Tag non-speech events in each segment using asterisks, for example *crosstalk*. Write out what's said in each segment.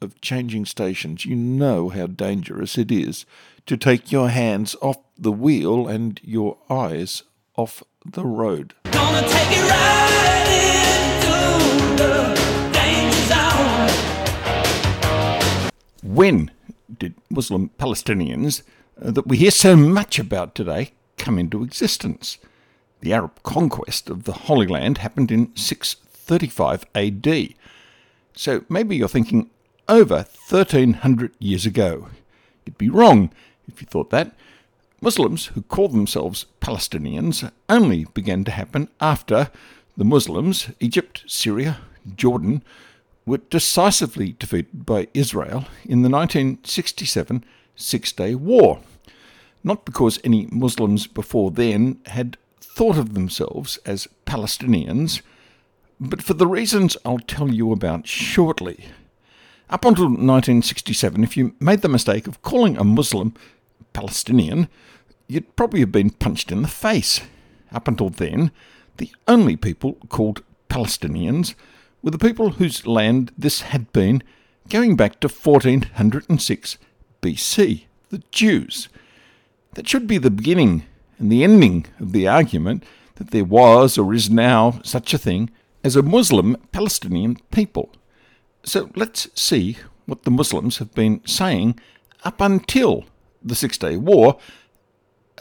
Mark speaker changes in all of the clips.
Speaker 1: of changing stations. You know how dangerous it is to take your hands off the wheel and your eyes off the road. When did Muslim Palestinians uh, that we hear so much about today come into existence? The Arab conquest of the Holy Land happened in 635 AD. So maybe you're thinking over 1300 years ago. You'd be wrong if you thought that. Muslims who call themselves Palestinians only began to happen after the Muslims, Egypt, Syria, Jordan, were decisively defeated by Israel in the 1967 Six Day War. Not because any Muslims before then had thought of themselves as Palestinians, but for the reasons I'll tell you about shortly. Up until 1967, if you made the mistake of calling a Muslim Palestinian, you'd probably have been punched in the face. Up until then, the only people called Palestinians were the people whose land this had been going back to 1406 BC, the Jews. That should be the beginning and the ending of the argument that there was or is now such a thing as a Muslim Palestinian people. So let's see what the Muslims have been saying up until the Six Day War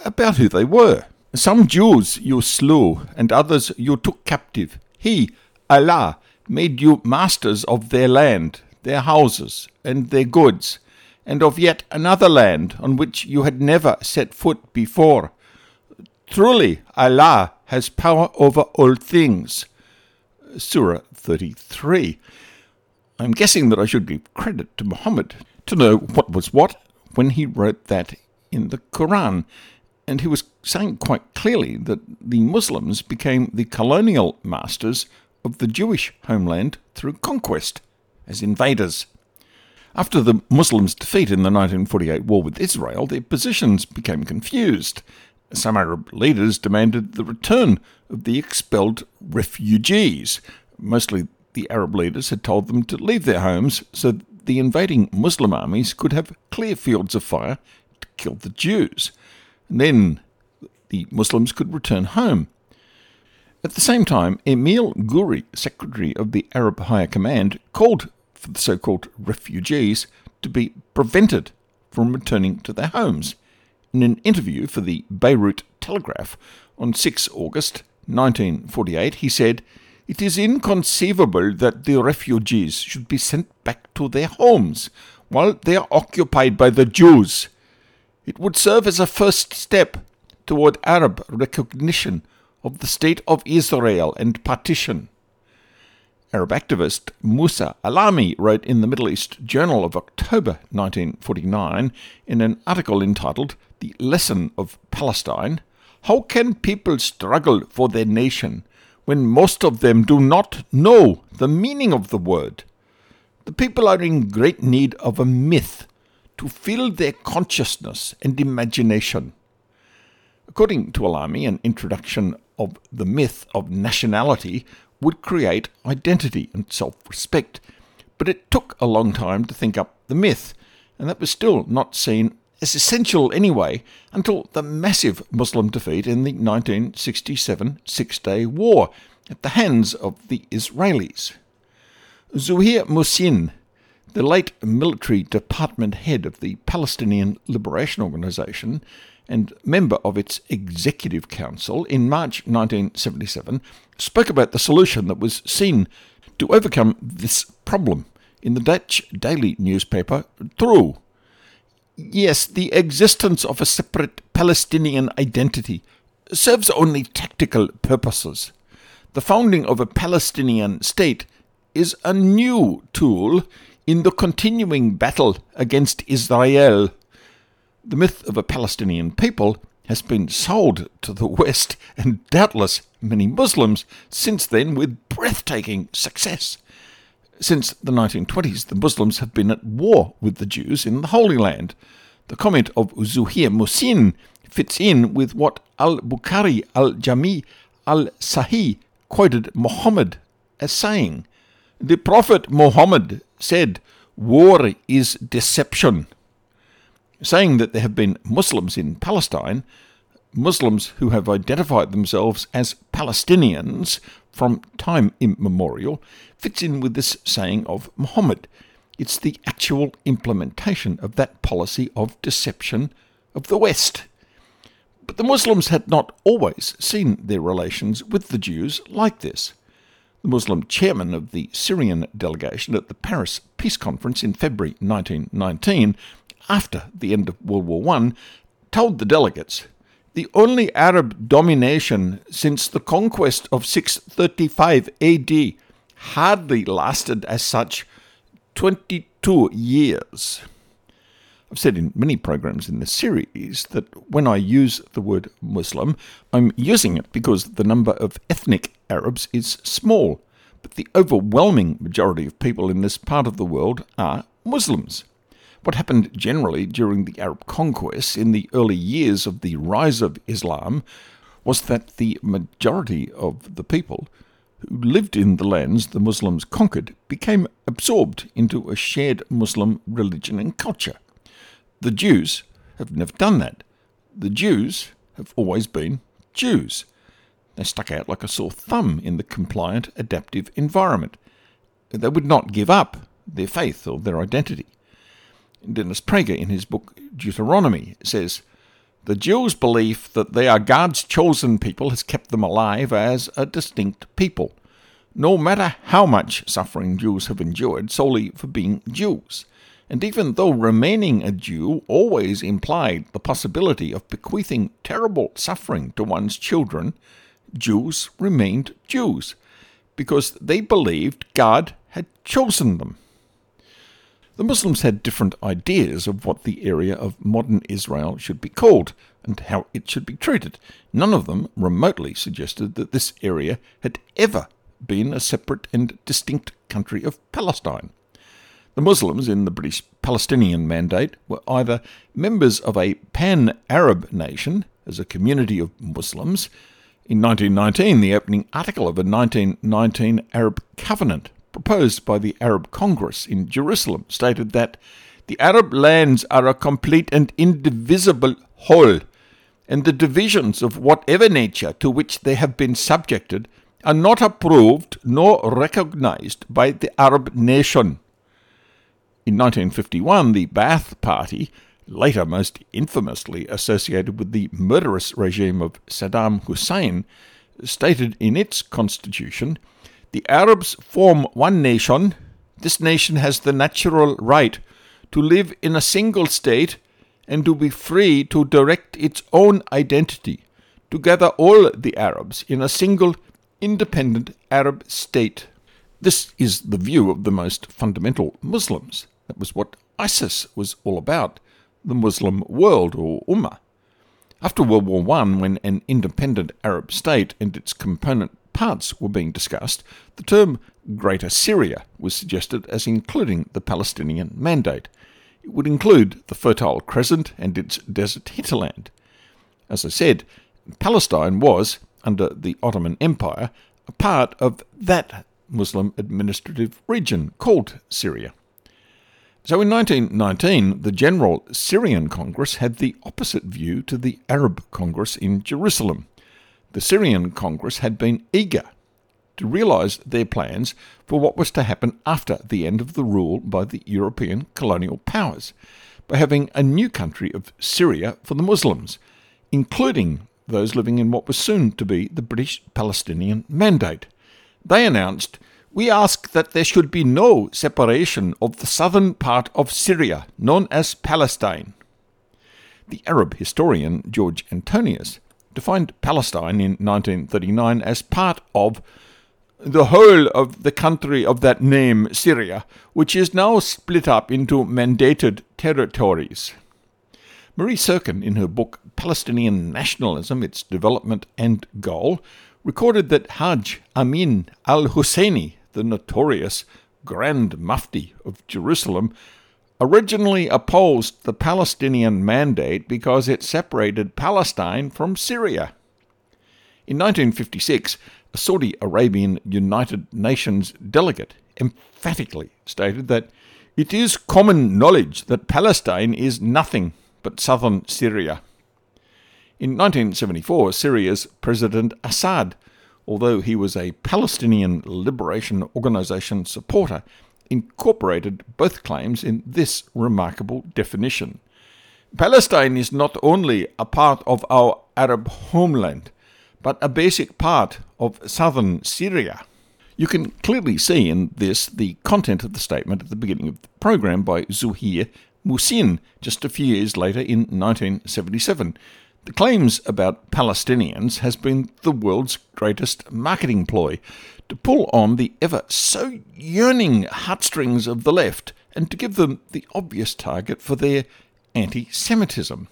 Speaker 1: about who they were. Some Jews you slew, and others you took captive. He, Allah, made you masters of their land, their houses, and their goods, and of yet another land on which you had never set foot before. Truly, Allah has power over all things. Surah 33. I'm guessing that I should give credit to Muhammad to know what was what when he wrote that in the Quran. And he was saying quite clearly that the Muslims became the colonial masters of the Jewish homeland through conquest, as invaders. After the Muslims' defeat in the 1948 war with Israel, their positions became confused. Some Arab leaders demanded the return of the expelled refugees. Mostly the Arab leaders had told them to leave their homes so the invading Muslim armies could have clear fields of fire to kill the Jews. And then the Muslims could return home. At the same time, Emile Ghoury, secretary of the Arab Higher Command, called for the so called refugees to be prevented from returning to their homes. In an interview for the Beirut Telegraph on 6 August 1948, he said, it is inconceivable that the refugees should be sent back to their homes while they are occupied by the Jews. It would serve as a first step toward Arab recognition of the State of Israel and partition. Arab activist Musa Alami wrote in the Middle East Journal of October 1949 in an article entitled The Lesson of Palestine How can people struggle for their nation when most of them do not know the meaning of the word. The people are in great need of a myth to fill their consciousness and imagination. According to Alami, an introduction of the myth of nationality would create identity and self respect, but it took a long time to think up the myth, and that was still not seen as essential anyway until the massive Muslim defeat in the 1967 Six Day War at the hands of the Israelis. Zuheir Muhsin, the late military department head of the Palestinian Liberation Organization and member of its executive council in March 1977, spoke about the solution that was seen to overcome this problem in the Dutch daily newspaper Trouw. Yes, the existence of a separate Palestinian identity serves only tactical purposes. The founding of a Palestinian state is a new tool in the continuing battle against Israel. The myth of a Palestinian people has been sold to the West and doubtless many Muslims since then with breathtaking success. Since the 1920s, the Muslims have been at war with the Jews in the Holy Land. The comment of Zuheir Muhsin fits in with what Al Bukhari al Jami al Sahih quoted Muhammad as saying. The Prophet Muhammad said, War is deception saying that there have been Muslims in Palestine, Muslims who have identified themselves as Palestinians from time immemorial, fits in with this saying of Muhammad. It's the actual implementation of that policy of deception of the West. But the Muslims had not always seen their relations with the Jews like this. The Muslim chairman of the Syrian delegation at the Paris Peace Conference in February 1919 after the end of World War I, told the delegates the only Arab domination since the conquest of 635 AD hardly lasted as such 22 years. I've said in many programs in this series that when I use the word Muslim, I'm using it because the number of ethnic Arabs is small, but the overwhelming majority of people in this part of the world are Muslims. What happened generally during the Arab conquest in the early years of the rise of Islam was that the majority of the people who lived in the lands the Muslims conquered became absorbed into a shared Muslim religion and culture. The Jews have never done that. The Jews have always been Jews. They stuck out like a sore thumb in the compliant, adaptive environment. They would not give up their faith or their identity. Dennis Prager, in his book Deuteronomy, says the Jews' belief that they are God's chosen people has kept them alive as a distinct people, no matter how much suffering Jews have endured solely for being Jews. And even though remaining a Jew always implied the possibility of bequeathing terrible suffering to one's children, Jews remained Jews because they believed God had chosen them. The Muslims had different ideas of what the area of modern Israel should be called and how it should be treated. None of them remotely suggested that this area had ever been a separate and distinct country of Palestine. The Muslims in the British Palestinian Mandate were either members of a pan Arab nation as a community of Muslims. In 1919, the opening article of a 1919 Arab Covenant proposed by the Arab Congress in Jerusalem stated that the Arab lands are a complete and indivisible whole, and the divisions of whatever nature to which they have been subjected are not approved nor recognized by the Arab nation. In 1951, the Ba'ath Party, later most infamously associated with the murderous regime of Saddam Hussein, stated in its constitution the Arabs form one nation. This nation has the natural right to live in a single state and to be free to direct its own identity, to gather all the Arabs in a single independent Arab state. This is the view of the most fundamental Muslims. That was what ISIS was all about, the Muslim world or Ummah. After World War I, when an independent Arab state and its component parts were being discussed, the term Greater Syria was suggested as including the Palestinian Mandate. It would include the Fertile Crescent and its desert hinterland. As I said, Palestine was, under the Ottoman Empire, a part of that Muslim administrative region called Syria. So in 1919, the General Syrian Congress had the opposite view to the Arab Congress in Jerusalem the Syrian Congress had been eager to realise their plans for what was to happen after the end of the rule by the European colonial powers, by having a new country of Syria for the Muslims, including those living in what was soon to be the British Palestinian Mandate. They announced, We ask that there should be no separation of the southern part of Syria, known as Palestine. The Arab historian George Antonius defined Palestine in 1939 as part of the whole of the country of that name, Syria, which is now split up into mandated territories. Marie Syrkin, in her book Palestinian Nationalism, Its Development and Goal, recorded that Hajj Amin al Husseini, the notorious Grand Mufti of Jerusalem, originally opposed the Palestinian Mandate because it separated Palestine from Syria. In 1956, a Saudi Arabian United Nations delegate emphatically stated that it is common knowledge that Palestine is nothing but southern Syria. In 1974, Syria's President Assad, although he was a Palestinian Liberation Organization supporter, incorporated both claims in this remarkable definition. Palestine is not only a part of our Arab homeland, but a basic part of southern Syria. You can clearly see in this the content of the statement at the beginning of the program by Zuheir Muhsin just a few years later in 1977. The claims about Palestinians has been the world's greatest marketing ploy to pull on the ever so yearning heartstrings of the left and to give them the obvious target for their anti Semitism.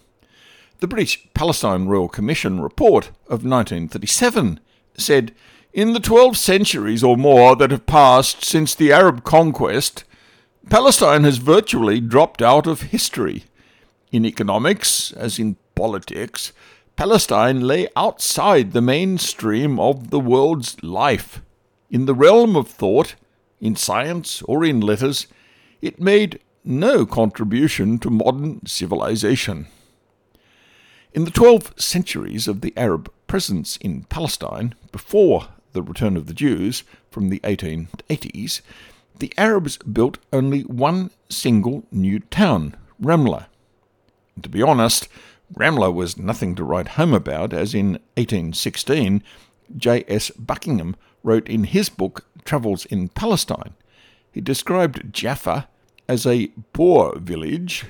Speaker 1: The British Palestine Royal Commission report of 1937 said In the 12 centuries or more that have passed since the Arab conquest, Palestine has virtually dropped out of history. In economics, as in politics, Palestine lay outside the mainstream of the world's life. In the realm of thought, in science, or in letters, it made no contribution to modern civilization. In the twelve centuries of the Arab presence in Palestine, before the return of the Jews from the 1880s, the Arabs built only one single new town, Ramla. And to be honest, Ramla was nothing to write home about, as in 1816 J.S. Buckingham wrote in his book Travels in Palestine. He described Jaffa as a poor village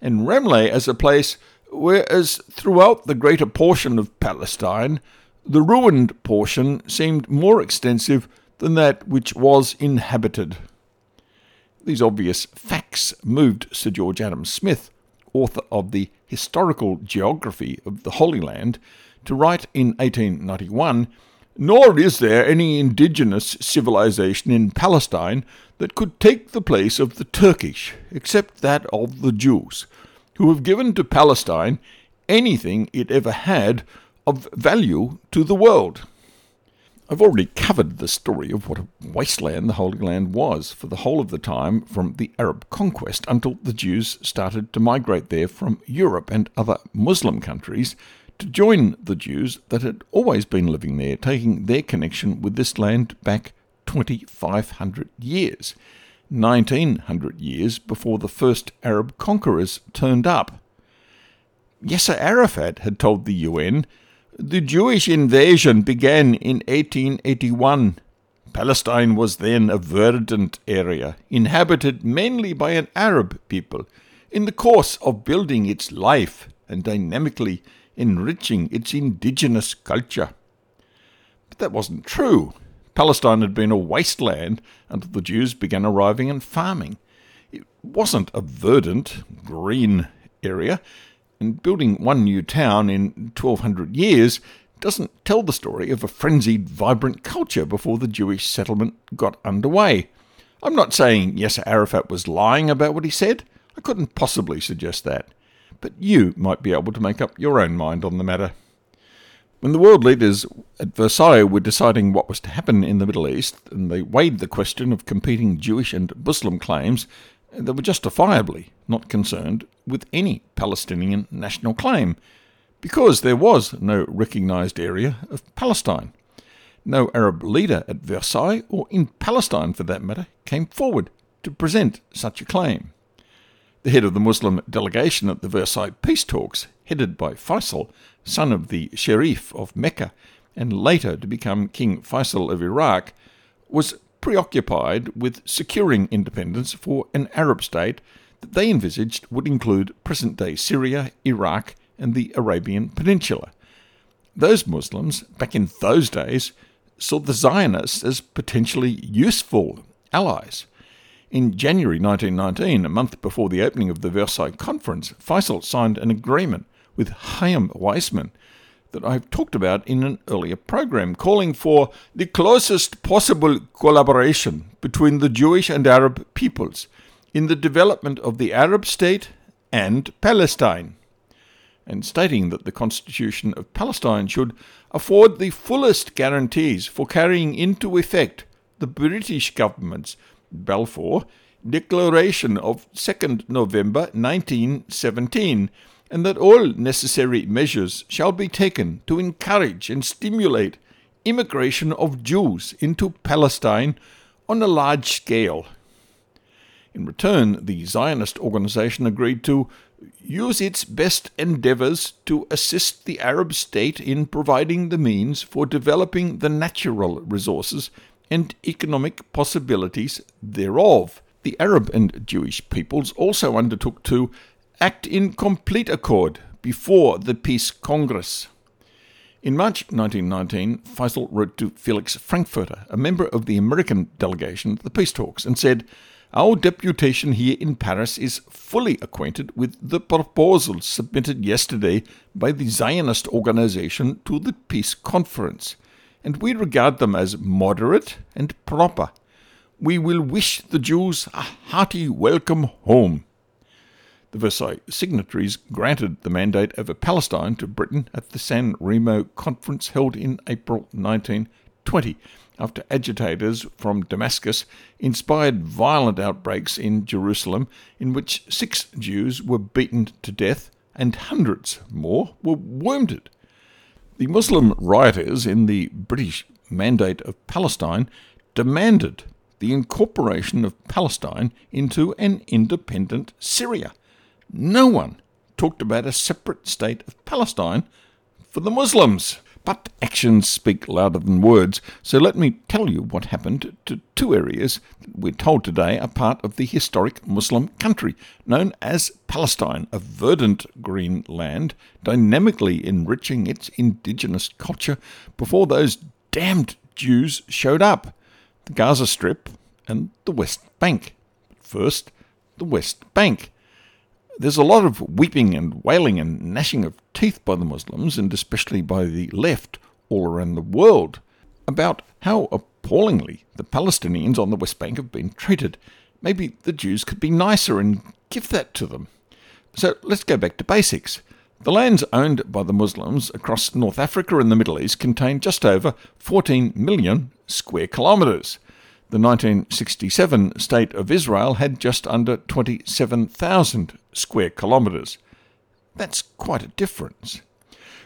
Speaker 1: and Ramleh as a place whereas throughout the greater portion of Palestine, the ruined portion seemed more extensive than that which was inhabited. These obvious facts moved Sir George Adam Smith, author of the Historical Geography of the Holy Land, to write in 1891 Nor is there any indigenous civilization in Palestine that could take the place of the Turkish, except that of the Jews, who have given to Palestine anything it ever had of value to the world. I've already covered the story of what a wasteland the Holy Land was for the whole of the time from the Arab conquest until the Jews started to migrate there from Europe and other Muslim countries to join the Jews that had always been living there, taking their connection with this land back 2,500 years, 1,900 years before the first Arab conquerors turned up. Yasser Arafat had told the UN the Jewish invasion began in 1881. Palestine was then a verdant area, inhabited mainly by an Arab people, in the course of building its life and dynamically enriching its indigenous culture. But that wasn't true. Palestine had been a wasteland until the Jews began arriving and farming. It wasn't a verdant, green area and building one new town in 1200 years doesn't tell the story of a frenzied, vibrant culture before the Jewish settlement got underway. I'm not saying Yasser Arafat was lying about what he said. I couldn't possibly suggest that. But you might be able to make up your own mind on the matter. When the world leaders at Versailles were deciding what was to happen in the Middle East, and they weighed the question of competing Jewish and Muslim claims, they were justifiably not concerned with any Palestinian national claim, because there was no recognized area of Palestine. No Arab leader at Versailles, or in Palestine for that matter, came forward to present such a claim. The head of the Muslim delegation at the Versailles peace talks, headed by Faisal, son of the Sharif of Mecca, and later to become King Faisal of Iraq, was preoccupied with securing independence for an Arab state that they envisaged would include present day Syria, Iraq, and the Arabian Peninsula. Those Muslims, back in those days, saw the Zionists as potentially useful allies. In January 1919, a month before the opening of the Versailles Conference, Faisal signed an agreement with Chaim Weizmann that I've talked about in an earlier program, calling for the closest possible collaboration between the Jewish and Arab peoples in the development of the Arab state and Palestine, and stating that the Constitution of Palestine should afford the fullest guarantees for carrying into effect the British government's Balfour Declaration of 2nd November 1917 and that all necessary measures shall be taken to encourage and stimulate immigration of Jews into Palestine on a large scale. In return, the Zionist organization agreed to use its best endeavors to assist the Arab state in providing the means for developing the natural resources and economic possibilities thereof. The Arab and Jewish peoples also undertook to act in complete accord before the Peace Congress. In March 1919, Faisal wrote to Felix Frankfurter, a member of the American delegation at the peace talks, and said, Our deputation here in Paris is fully acquainted with the proposals submitted yesterday by the Zionist organization to the peace conference, and we regard them as moderate and proper. We will wish the Jews a hearty welcome home. The Versailles signatories granted the mandate over Palestine to Britain at the San Remo conference held in April 1920, after agitators from Damascus inspired violent outbreaks in Jerusalem in which six Jews were beaten to death and hundreds more were wounded. The Muslim rioters in the British Mandate of Palestine demanded the incorporation of Palestine into an independent Syria no one talked about a separate state of Palestine for the Muslims. But actions speak louder than words, so let me tell you what happened to two areas that we're told today are part of the historic Muslim country, known as Palestine, a verdant green land dynamically enriching its indigenous culture before those damned Jews showed up the Gaza Strip and the West Bank. First, the West Bank. There's a lot of weeping and wailing and gnashing of teeth by the Muslims, and especially by the left all around the world, about how appallingly the Palestinians on the West Bank have been treated. Maybe the Jews could be nicer and give that to them. So let's go back to basics. The lands owned by the Muslims across North Africa and the Middle East contain just over 14 million square kilometres. The 1967 State of Israel had just under 27,000 square kilometres. That's quite a difference.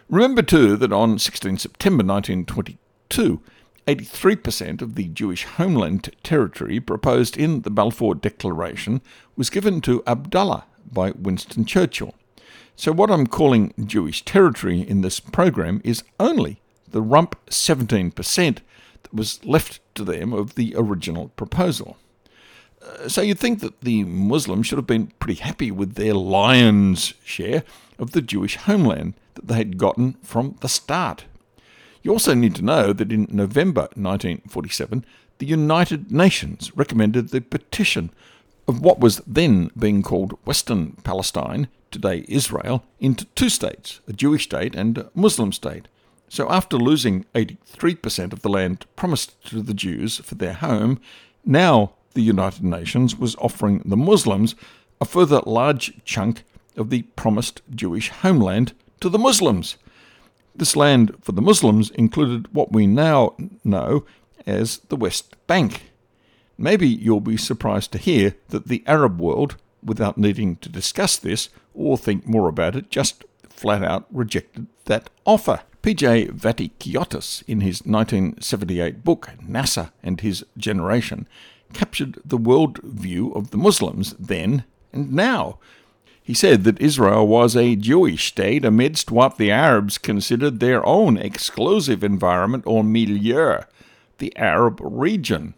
Speaker 1: Remember, too, that on 16 September 1922, 83% of the Jewish homeland territory proposed in the Balfour Declaration was given to Abdullah by Winston Churchill. So, what I'm calling Jewish territory in this program is only the rump 17% that was left to them of the original proposal. Uh, so you'd think that the Muslims should have been pretty happy with their lion's share of the Jewish homeland that they had gotten from the start. You also need to know that in November 1947, the United Nations recommended the partition of what was then being called Western Palestine, today Israel, into two states, a Jewish state and a Muslim state. So, after losing 83% of the land promised to the Jews for their home, now the United Nations was offering the Muslims a further large chunk of the promised Jewish homeland to the Muslims. This land for the Muslims included what we now know as the West Bank. Maybe you'll be surprised to hear that the Arab world, without needing to discuss this or think more about it, just flat out rejected that offer. P.J. Vatikiotis, in his 1978 book Nasser and His Generation, captured the world view of the Muslims then and now. He said that Israel was a Jewish state amidst what the Arabs considered their own exclusive environment or milieu, the Arab region.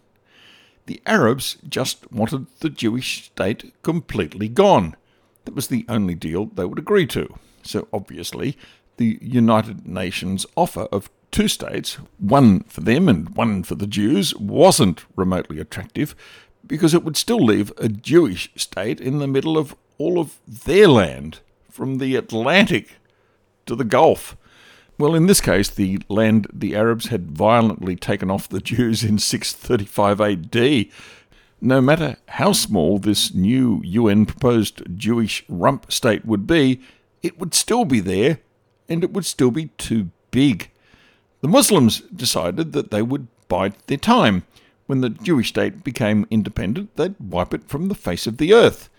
Speaker 1: The Arabs just wanted the Jewish state completely gone. That was the only deal they would agree to. So obviously, the United Nations offer of two states, one for them and one for the Jews, wasn't remotely attractive, because it would still leave a Jewish state in the middle of all of their land, from the Atlantic to the Gulf. Well, in this case, the land the Arabs had violently taken off the Jews in 635 AD. No matter how small this new UN proposed Jewish rump state would be, it would still be there, and it would still be too big. The Muslims decided that they would bide their time. When the Jewish state became independent, they'd wipe it from the face of the earth.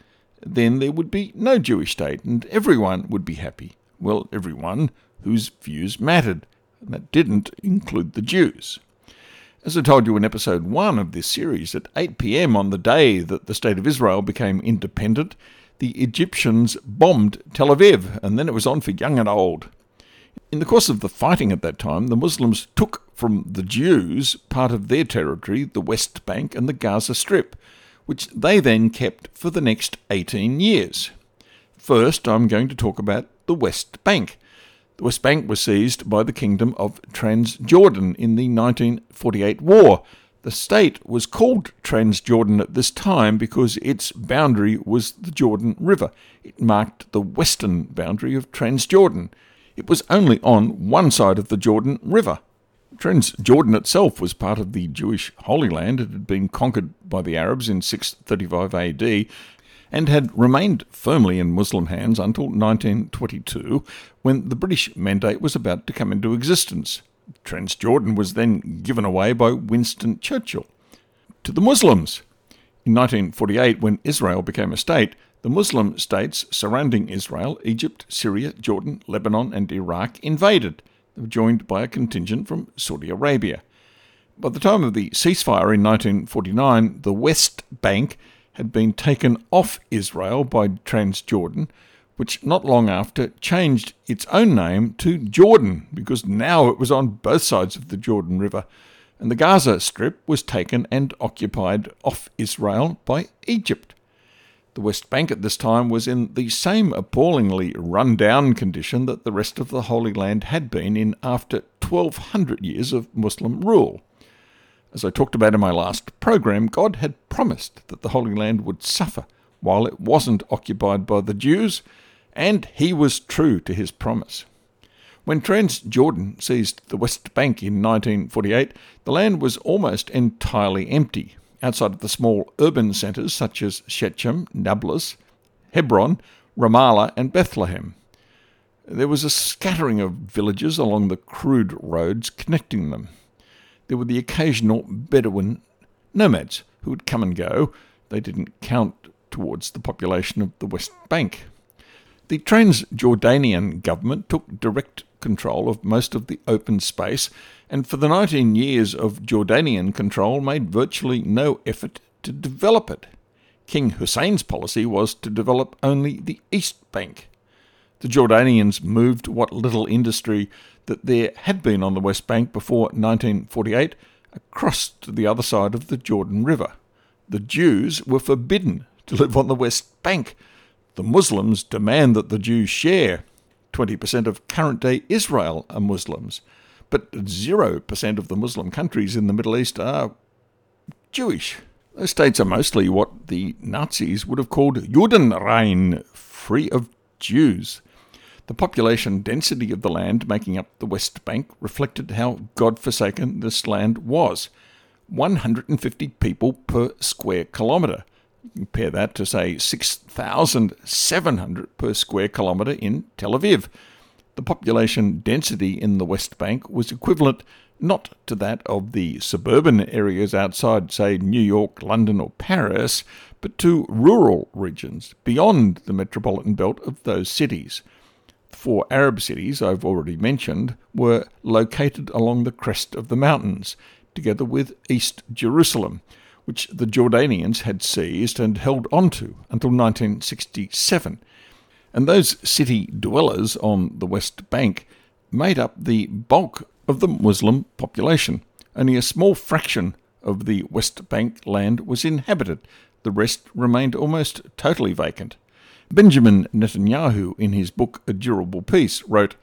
Speaker 1: Then there would be no Jewish state, and everyone would be happy. Well, everyone whose views mattered, and that didn't include the Jews. As I told you in episode 1 of this series, at 8 pm on the day that the State of Israel became independent, the Egyptians bombed Tel Aviv, and then it was on for young and old. In the course of the fighting at that time, the Muslims took from the Jews part of their territory, the West Bank and the Gaza Strip, which they then kept for the next 18 years. First, I'm going to talk about the West Bank, the West Bank was seized by the Kingdom of Transjordan in the 1948 war. The state was called Transjordan at this time because its boundary was the Jordan River. It marked the western boundary of Transjordan. It was only on one side of the Jordan River. Transjordan itself was part of the Jewish Holy Land. It had been conquered by the Arabs in 635 AD and had remained firmly in Muslim hands until 1922, when the British Mandate was about to come into existence. Transjordan was then given away by Winston Churchill to the Muslims. In 1948, when Israel became a state, the Muslim states surrounding Israel, Egypt, Syria, Jordan, Lebanon, and Iraq, invaded. They were joined by a contingent from Saudi Arabia. By the time of the ceasefire in 1949, the West Bank had been taken off Israel by Transjordan, which not long after changed its own name to Jordan because now it was on both sides of the Jordan River, and the Gaza Strip was taken and occupied off Israel by Egypt. The West Bank at this time was in the same appallingly run down condition that the rest of the Holy Land had been in after 1200 years of Muslim rule. As I talked about in my last program, God had promised that the Holy Land would suffer while it wasn't occupied by the Jews, and he was true to his promise. When Transjordan seized the West Bank in 1948, the land was almost entirely empty, outside of the small urban centres such as Shechem, Nablus, Hebron, Ramallah, and Bethlehem. There was a scattering of villages along the crude roads connecting them there were the occasional Bedouin nomads who would come and go. They didn't count towards the population of the West Bank. The Transjordanian government took direct control of most of the open space, and for the 19 years of Jordanian control made virtually no effort to develop it. King Hussein's policy was to develop only the East Bank. The Jordanians moved what little industry that there had been on the West Bank before 1948 across to the other side of the Jordan River. The Jews were forbidden to live on the West Bank. The Muslims demand that the Jews share. 20% of current day Israel are Muslims, but 0% of the Muslim countries in the Middle East are Jewish. Those states are mostly what the Nazis would have called Judenrein, free of Jews. The population density of the land making up the West Bank reflected how God-forsaken this land was 150 people per square kilometre. Compare that to, say, 6,700 per square kilometre in Tel Aviv. The population density in the West Bank was equivalent not to that of the suburban areas outside, say, New York, London, or Paris, but to rural regions beyond the metropolitan belt of those cities The four Arab cities I've already mentioned were located along the crest of the mountains, together with East Jerusalem, which the Jordanians had seized and held onto until 1967. And those city dwellers on the West Bank made up the bulk of the Muslim population. Only a small fraction of the West Bank land was inhabited, the rest remained almost totally vacant. Benjamin Netanyahu, in his book A Durable Peace, wrote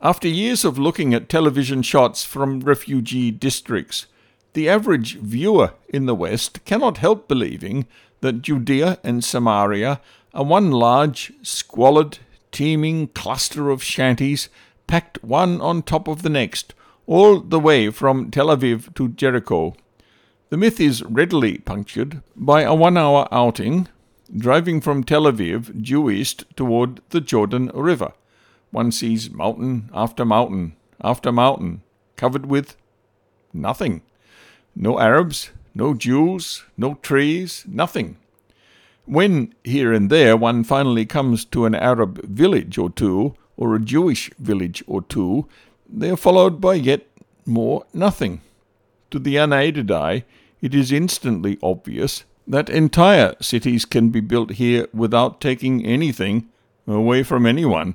Speaker 1: After years of looking at television shots from refugee districts, the average viewer in the West cannot help believing that Judea and Samaria are one large, squalid, teeming cluster of shanties packed one on top of the next, all the way from Tel Aviv to Jericho. The myth is readily punctured by a one hour outing driving from Tel Aviv due east toward the Jordan River. One sees mountain after mountain after mountain covered with nothing. No Arabs, no Jews, no trees, nothing. When, here and there, one finally comes to an Arab village or two, or a Jewish village or two, they are followed by yet more nothing. To the unaided eye, it is instantly obvious that entire cities can be built here without taking anything away from anyone.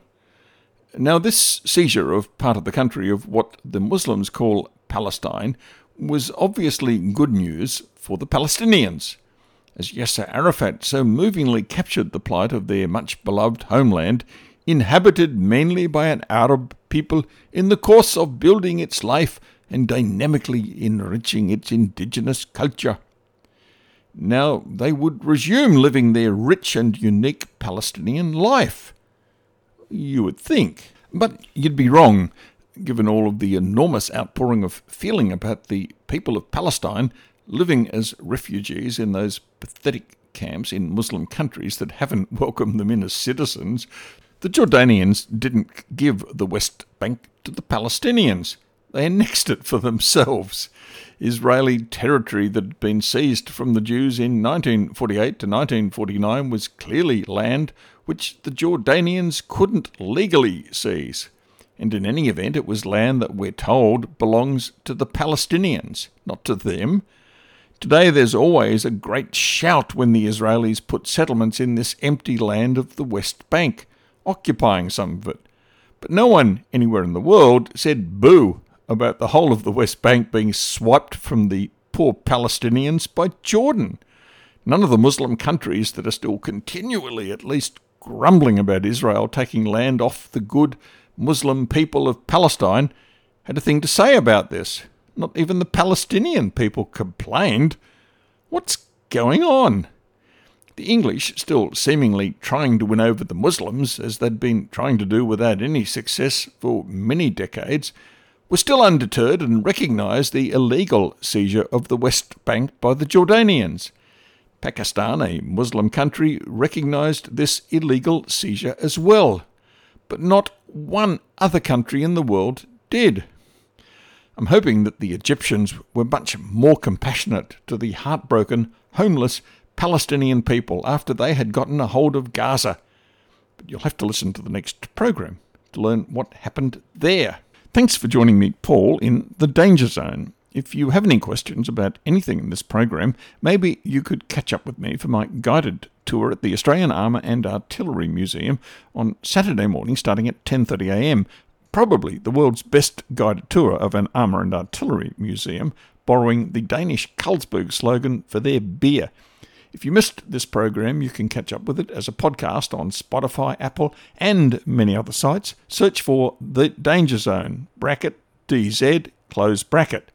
Speaker 1: Now, this seizure of part of the country of what the Muslims call Palestine was obviously good news for the Palestinians, as Yasser Arafat so movingly captured the plight of their much beloved homeland, inhabited mainly by an Arab people in the course of building its life and dynamically enriching its indigenous culture. Now they would resume living their rich and unique Palestinian life. You would think. But you'd be wrong, given all of the enormous outpouring of feeling about the people of Palestine living as refugees in those pathetic camps in Muslim countries that haven't *laughs* welcomed them in as citizens. The Jordanians didn't give the West Bank to the Palestinians. They annexed it for themselves. Israeli territory that had been seized from the Jews in 1948 to 1949 was clearly land which the Jordanians couldn't legally seize. And in any event, it was land that we're told belongs to the Palestinians, not to them. Today, there's always a great shout when the Israelis put settlements in this empty land of the West Bank, occupying some of it. But no one anywhere in the world said boo about the whole of the West Bank being swiped from the poor Palestinians by Jordan. None of the Muslim countries that are still continually, at least, grumbling about Israel taking land off the good Muslim people of Palestine had a thing to say about this. Not even the Palestinian people complained. What's going on? The English, still seemingly trying to win over the Muslims, as they'd been trying to do without any success for many decades, were still undeterred and recognised the illegal seizure of the West Bank by the Jordanians. Pakistan, a Muslim country, recognised this illegal seizure as well, but not one other country in the world did. I'm hoping that the Egyptians were much more compassionate to the heartbroken, homeless Palestinian people after they had gotten a hold of Gaza. But you'll have to listen to the next program to learn what happened there. Thanks for joining me, Paul, in the Danger Zone. If you have any questions about anything in this program, maybe you could catch up with me for my guided tour at the Australian Armour and Artillery Museum on Saturday morning starting at 10.30am. Probably the world's best guided tour of an armour and artillery museum, borrowing the Danish Carlsberg slogan for their beer. If you missed this program, you can catch up with it as a podcast on Spotify, Apple, and many other sites. Search for The Danger Zone, bracket DZ, close bracket.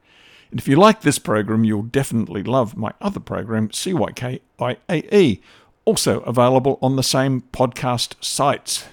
Speaker 1: And if you like this program, you'll definitely love my other program, CYKIAE, also available on the same podcast sites.